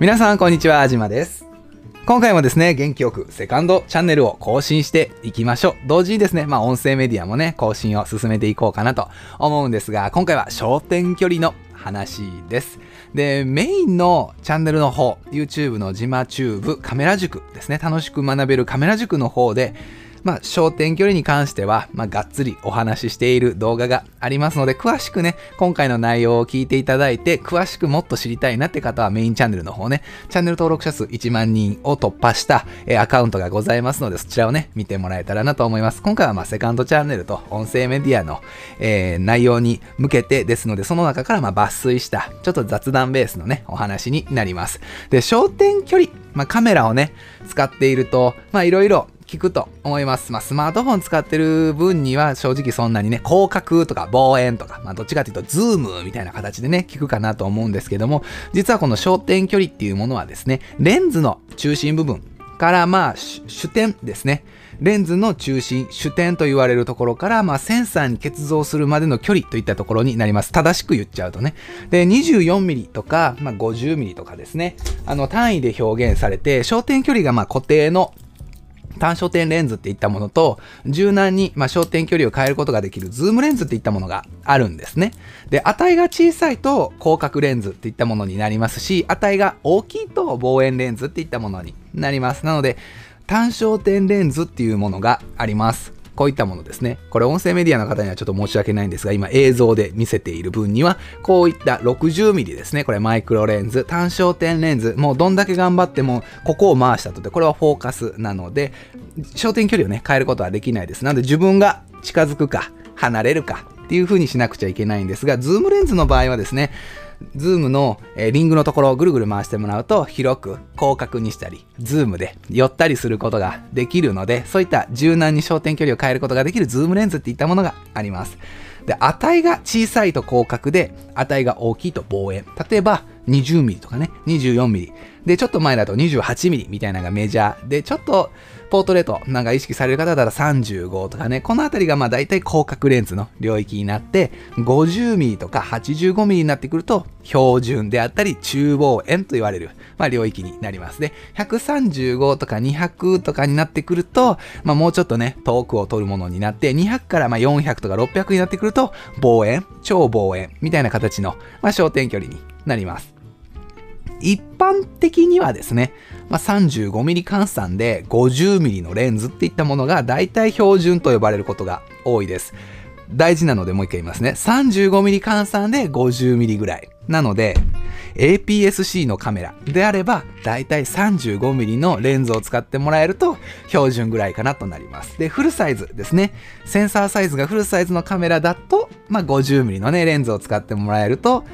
皆さんこんにちは、あじまです。今回もですね、元気よくセカンドチャンネルを更新していきましょう。同時にですね、まあ音声メディアもね、更新を進めていこうかなと思うんですが、今回は焦点距離の話です。で、メインのチャンネルの方、YouTube のジマチューブカメラ塾ですね、楽しく学べるカメラ塾の方で、まあ、焦点距離に関しては、まあ、がっつりお話ししている動画がありますので、詳しくね、今回の内容を聞いていただいて、詳しくもっと知りたいなって方はメインチャンネルの方ね、チャンネル登録者数1万人を突破した、えアカウントがございますので、そちらをね、見てもらえたらなと思います。今回はまあ、セカンドチャンネルと音声メディアの、えー内容に向けてですので、その中からま抜粋した、ちょっと雑談ベースのね、お話になります。で、焦点距離、まあ、カメラをね、使っていると、まあ、いろいろ聞くと思います。まあ、スマートフォン使ってる分には正直そんなにね、広角とか望遠とか、まあ、どっちかというとズームみたいな形でね、聞くかなと思うんですけども、実はこの焦点距離っていうものはですね、レンズの中心部分からまあ主点ですね。レンズの中心、主点と言われるところから、まあ、センサーに結像するまでの距離といったところになります。正しく言っちゃうとね。で、24ミリとか、まあ、50ミリとかですね。あの、単位で表現されて、焦点距離がまあ固定の単焦点レンズっていったものと、柔軟に、まあ、焦点距離を変えることができるズームレンズっていったものがあるんですね。で、値が小さいと広角レンズっていったものになりますし、値が大きいと望遠レンズっていったものになります。なので、単焦点レンズっていうものがあります。こういったものですね。これ音声メディアの方にはちょっと申し訳ないんですが、今映像で見せている分には、こういった 60mm ですね。これマイクロレンズ、単焦点レンズ、もうどんだけ頑張っても、ここを回したとて、これはフォーカスなので、焦点距離をね、変えることはできないです。なので自分が近づくか、離れるかっていう風にしなくちゃいけないんですが、ズームレンズの場合はですね、ズームの、えーリングのところをぐるぐる回してもらうと広く広角にしたり、ズームで寄ったりすることができるので、そういった柔軟に焦点距離を変えることができるズームレンズっていったものがあります。で、値が小さいと広角で、値が大きいと望遠。例えば、20ミリとかね、24ミリ。で、ちょっと前だと28ミリみたいなのがメジャー。で、ちょっと、ポートレートなんか意識される方だったら35とかね、このあたりがまあ大体広角レンズの領域になって、50ミリとか85ミリになってくると、標準であったり中望遠と言われる、まあ、領域になりますね。135とか200とかになってくると、まあ、もうちょっとね、遠くを取るものになって、200からまあ400とか600になってくると、望遠、超望遠みたいな形の、まあ、焦点距離になります。一般的にはですね、まあ、35mm 換算で 50mm のレンズっていったものが大体標準と呼ばれることが多いです。大事なのでもう一回言いますね。35mm 換算で 50mm ぐらい。なので、APS-C のカメラであれば、大体 35mm のレンズを使ってもらえると標準ぐらいかなとなります。で、フルサイズですね。センサーサイズがフルサイズのカメラだと、まあ、50mm のね、レンズを使ってもらえると、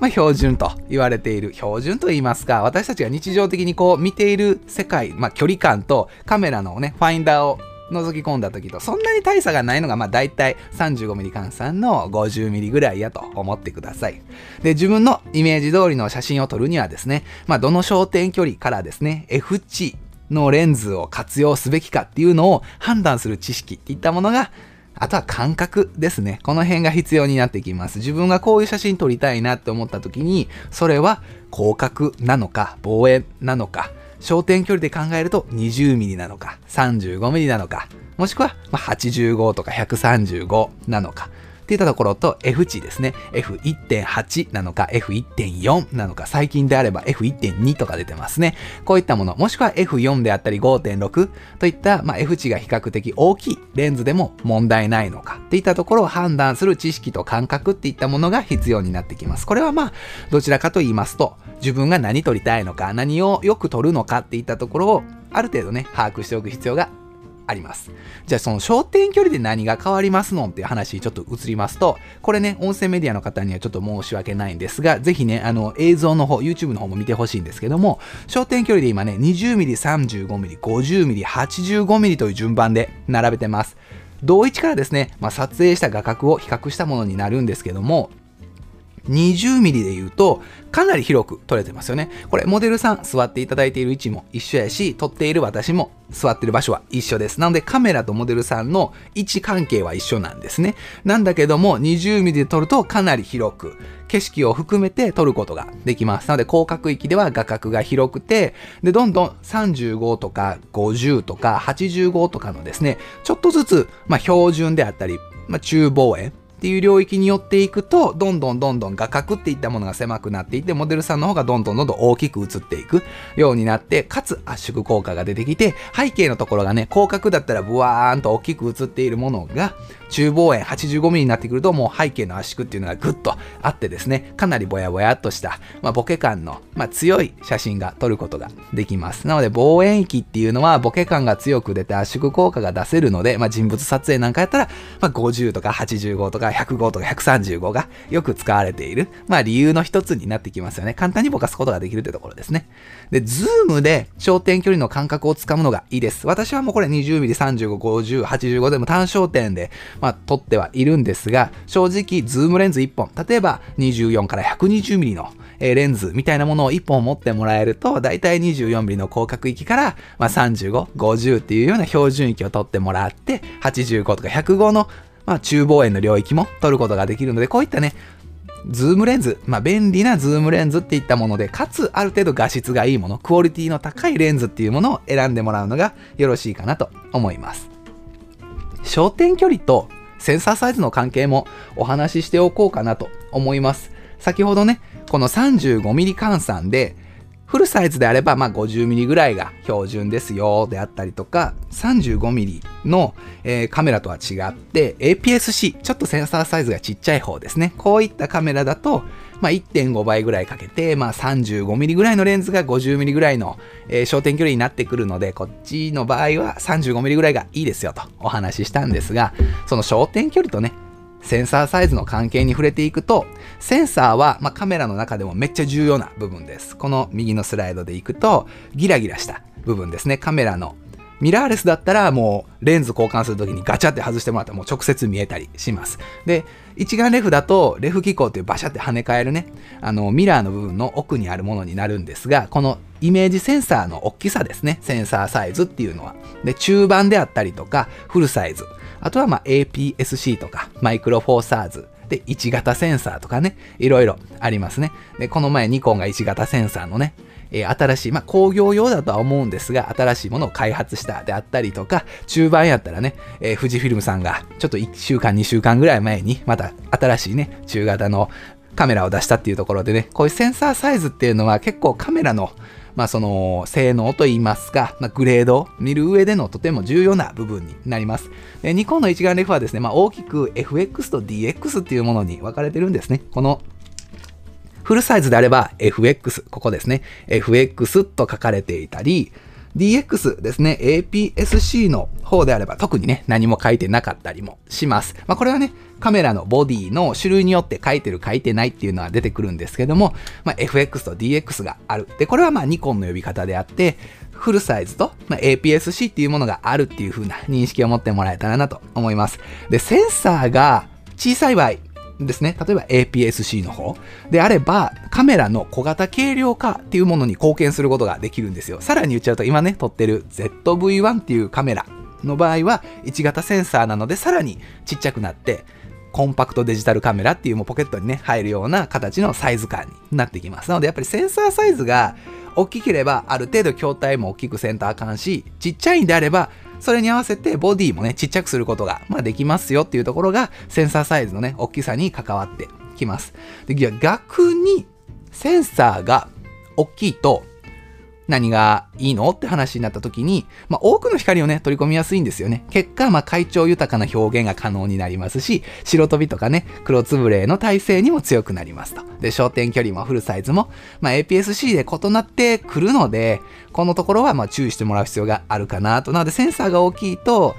まあ、標準と言われている。標準と言いますか。私たちが日常的にこう見ている世界、まあ、距離感とカメラのねファインダーを覗き込んだ時とそんなに大差がないのがまあ大体 35mm 換算の 50mm ぐらいやと思ってください。で自分のイメージ通りの写真を撮るにはですね、まあ、どの焦点距離からですね F 値のレンズを活用すべきかっていうのを判断する知識っていったものがあとは感覚ですね。この辺が必要になってきます。自分がこういう写真撮りたいなって思った時に、それは広角なのか、望遠なのか、焦点距離で考えると 20mm なのか、35mm なのか、もしくは85とか135なのか。っていったところと F 値ですね。F1.8 なのか F1.4 なのか最近であれば F1.2 とか出てますね。こういったもの、もしくは F4 であったり5.6といった、まあ、F 値が比較的大きいレンズでも問題ないのかっていったところを判断する知識と感覚っていったものが必要になってきます。これはまあどちらかと言いますと自分が何撮りたいのか何をよく撮るのかっていったところをある程度ね把握しておく必要があります。じゃあその焦点距離で何が変わりますのっていう話にちょっと移りますと、これね、音声メディアの方にはちょっと申し訳ないんですが、ぜひね、あの映像の方、YouTube の方も見てほしいんですけども、焦点距離で今ね、20mm、35mm、50mm、85mm という順番で並べてます。同位置からですね、まあ、撮影した画角を比較したものになるんですけども、20mm で言うと、かなり広く撮れてますよね。これ、モデルさん座っていただいている位置も一緒やし、撮っている私も座ってる場所は一緒です。なので、カメラとモデルさんの位置関係は一緒なんですね。なんだけども、20mm で撮るとかなり広く、景色を含めて撮ることができます。なので、広角域では画角が広くて、で、どんどん35とか50とか85とかのですね、ちょっとずつ、まあ、標準であったり、まあ、中望遠、っていう領域によっていくと、どんどんどんどん画角っていったものが狭くなっていって、モデルさんの方がどんどんどんどん大きく映っていくようになって、かつ圧縮効果が出てきて、背景のところがね、広角だったらブワーンと大きく映っているものが、中望遠 85mm になってくると、もう背景の圧縮っていうのがぐっとあってですね、かなりぼやぼやっとした、まあ、ボケ感の、まあ、強い写真が撮ることができます。なので、望遠域っていうのは、ボケ感が強く出て圧縮効果が出せるので、まあ、人物撮影なんかやったら、まあ、50とか85とか105とか135がよく使われている、まあ理由の一つになってきますよね。簡単にぼかすことができるというところですね。で、ズームで焦点距離の感覚をつかむのがいいです。私はもうこれ 20mm、35、50、85でも単焦点で、まあ撮ってはいるんですが、正直ズームレンズ1本、例えば24から 120mm のえレンズみたいなものを1本持ってもらえると、だいたい 24mm の広角域から、まあ、35、50っていうような標準域を撮ってもらって、85とか105のまあ、中望遠の領域も撮ることができるので、こういったね、ズームレンズ、まあ、便利なズームレンズっていったもので、かつある程度画質がいいもの、クオリティの高いレンズっていうものを選んでもらうのがよろしいかなと思います。焦点距離とセンサーサイズの関係もお話ししておこうかなと思います。先ほどね、この 35mm 換算でフルサイズであれば、まあ、50mm ぐらいが標準ですよ、であったりとか、35mm の、えー、カメラとは違って、APS-C、ちょっとセンサーサイズがちっちゃい方ですね。こういったカメラだと、まあ、1.5倍ぐらいかけて、まあ、35mm ぐらいのレンズが 50mm ぐらいの、えー、焦点距離になってくるので、こっちの場合は 35mm ぐらいがいいですよとお話ししたんですが、その焦点距離とね、センサーサイズの関係に触れていくと、センサーは、まあ、カメラの中でもめっちゃ重要な部分です。この右のスライドでいくと、ギラギラした部分ですね。カメラのミラーレスだったらもうレンズ交換するときにガチャって外してもらったらもう直接見えたりします。で、一眼レフだとレフ機構っていうバシャって跳ね返るね、あのミラーの部分の奥にあるものになるんですが、このイメージセンサーの大きさですね、センサーサイズっていうのは。で、中盤であったりとか、フルサイズ。あとはま APS-C とか、マイクロフォーサーズ。で、1型センサーとかね、いろいろありますね。で、この前ニコンが1型センサーのね、えー、新しい、まあ、工業用だとは思うんですが、新しいものを開発したであったりとか、中盤やったらね、えー、富士フィルムさんがちょっと1週間、2週間ぐらい前に、また新しいね、中型のカメラを出したっていうところでね、こういうセンサーサイズっていうのは結構カメラのまあ、その性能といいますか、まあ、グレードを見る上でのとても重要な部分になります。でニコンの一眼レフはですね、まあ、大きく FX と DX っていうものに分かれてるんですね。このフルサイズであれば FX、ここですね。FX と書かれていたり、DX ですね、APS-C の方であれば特にね、何も書いてなかったりもします。まあ、これはね、カメラのボディの種類によって書いてる書いてないっていうのは出てくるんですけども、まあ、FX と DX がある。で、これはまあニコンの呼び方であって、フルサイズと、まあ、APS-C っていうものがあるっていう風な認識を持ってもらえたらなと思います。で、センサーが小さい場合、ですね。例えば APS-C の方であれば、カメラの小型軽量化っていうものに貢献することができるんですよ。さらに言っちゃうと、今ね、撮ってる ZV-1 っていうカメラの場合は、1型センサーなので、さらにちっちゃくなって、コンパクトデジタルカメラっていうもうポケットにね、入るような形のサイズ感になってきます。なのでやっぱりセンサーサイズが大きければ、ある程度筐体も大きくセンター感し、ちっちゃいんであれば、それに合わせてボディもね、ちっちゃくすることが、まあ、できますよっていうところが、センサーサイズのね、大きさに関わってきます。で逆に、センサーが大きいと、何がいいの？って話になった時に、まあ、多くの光をね、取り込みやすいんですよね。結果、まあ、快調豊かな表現が可能になりますし、白飛びとかね、黒つぶれの体勢にも強くなりますと。で、焦点距離もフルサイズも、まあ、APS-C で異なってくるので、このところはまあ注意してもらう必要があるかなと。なので、センサーが大きいと、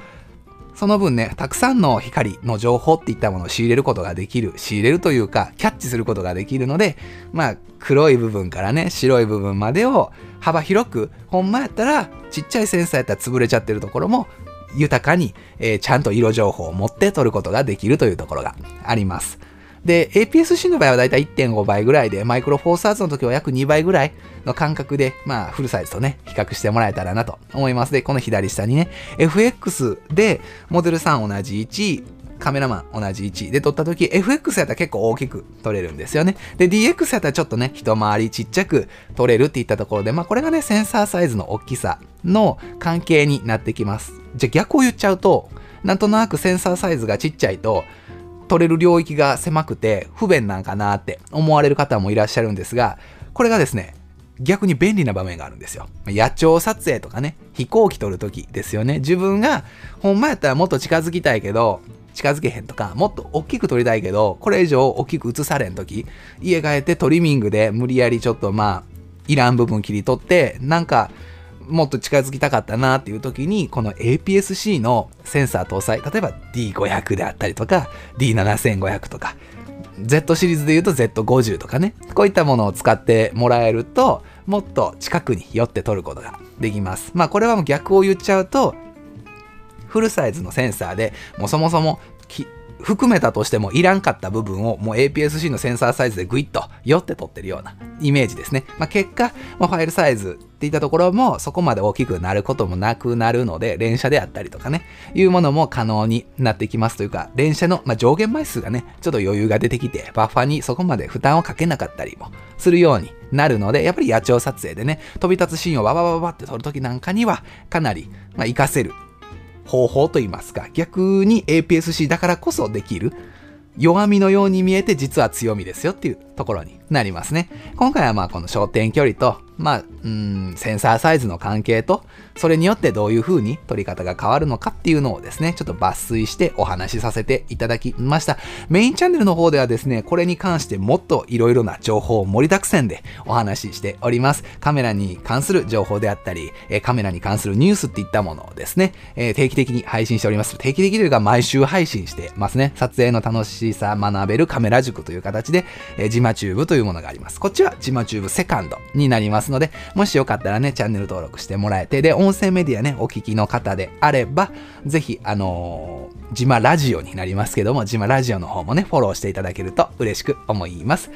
その分ね、たくさんの光の情報っていったものを仕入れることができる。仕入れるというか、キャッチすることができるので、まあ、黒い部分からね、白い部分までを幅広く、ほんまやったら、ちっちゃいセンサーやったら潰れちゃってるところも、豊かに、えー、ちゃんと色情報を持って撮ることができるというところがあります。で、APS-C の場合はだいたい1.5倍ぐらいで、マイクロフォーサーズの時は約2倍ぐらいの感覚で、まあ、フルサイズとね、比較してもらえたらなと思います。で、この左下にね、FX で、モデル3同じ位置、カメラマン同じ位置で撮った時、FX やったら結構大きく撮れるんですよね。で、DX やったらちょっとね、一回りちっちゃく撮れるっていったところで、まあこれがね、センサーサイズの大きさの関係になってきます。じゃあ逆を言っちゃうと、なんとなくセンサーサイズがちっちゃいと、取れる領域が狭くて不便なんかなって思われる方もいらっしゃるんですが、これがですね、逆に便利な場面があるんですよ。野鳥撮影とかね、飛行機撮るときですよね。自分が、ほんまやったらもっと近づきたいけど、近づけへんとか、もっと大きく撮りたいけど、これ以上大きく映されんとき、家帰ってトリミングで無理やりちょっとまあ、いらん部分切り取って、なんか、もっと近づきたかったなっていう時に、この APS-C のセンサー搭載、例えば D500 であったりとか、D7500 とか、Z シリーズで言うと Z50 とかね、こういったものを使ってもらえると、もっと近くに寄って撮ることができます。まあこれはもう逆を言っちゃうと、フルサイズのセンサーでもうそもそも含めたとしてもいらんかった部分をもう APS-C のセンサーサイズでグイッと寄って取ってるようなイメージですね。まあ、結果、ま、ファイルサイズっていったところもそこまで大きくなることもなくなるので、連写であったりとかね、いうものも可能になってきますというか、連写の、ま、上限枚数がね、ちょっと余裕が出てきて、バッファにそこまで負担をかけなかったりもするようになるので、やっぱり野鳥撮影でね、飛び立つシーンをバババババって撮るときなんかには、かなり、まあ、活かせる方法といいますか、逆に APS-C だからこそできる弱みのように見えて実は強みですよっていうところになりますね。今回はまあこの焦点距離と、まあ、うん、センサーサイズの関係と、それによってどういう風に撮り方が変わるのかっていうのをですね、ちょっと抜粋してお話しさせていただきました。メインチャンネルの方ではですね、これに関してもっといろいろな情報を盛りだくさんでお話ししております。カメラに関する情報であったり、カメラに関するニュースっていったものをですね、定期的に配信しております。定期的というか毎週配信してますね。撮影の楽しさ学べるカメラ塾という形で、ジマチューブというものがあります。こっちはジマチューブセカンドになりますので、もしよかったらね、チャンネル登録してもらえて、で、音声メディアね、お聞きの方であれば、ぜひ、あのー、ジマラジオになりますけども、ジマラジオの方もね、フォローしていただけると嬉しく思います。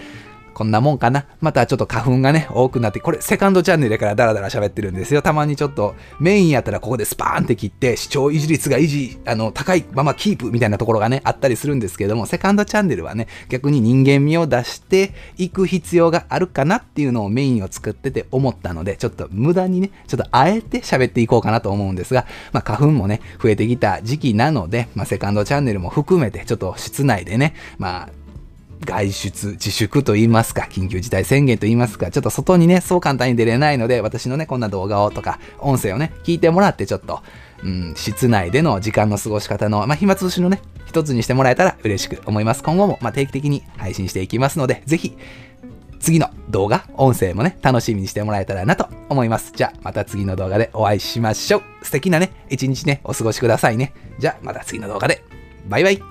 こんなもんかな。またちょっと花粉がね、多くなって、これセカンドチャンネルだからダラダラ喋ってるんですよ。たまにちょっとメインやったらここでスパーンって切って、視聴維持率が維持、あの、高いままキープみたいなところがね、あったりするんですけども、セカンドチャンネルはね、逆に人間味を出していく必要があるかなっていうのをメインを作ってて思ったので、ちょっと無駄にね、ちょっとあえて喋っていこうかなと思うんですが、まあ花粉もね、増えてきた時期なので、まあセカンドチャンネルも含めて、ちょっと室内でね、まあ外出自粛と言いますか、緊急事態宣言と言いますか、ちょっと外にね、そう簡単に出れないので、私のね、こんな動画をとか、音声をね、聞いてもらって、ちょっと、うん、室内での時間の過ごし方の、まあ、暇つぶしのね、一つにしてもらえたら嬉しく思います。今後も、まあ、定期的に配信していきますので、ぜひ、次の動画、音声もね、楽しみにしてもらえたらなと思います。じゃあ、また次の動画でお会いしましょう。素敵なね、一日ね、お過ごしくださいね。じゃあ、また次の動画で。バイバイ。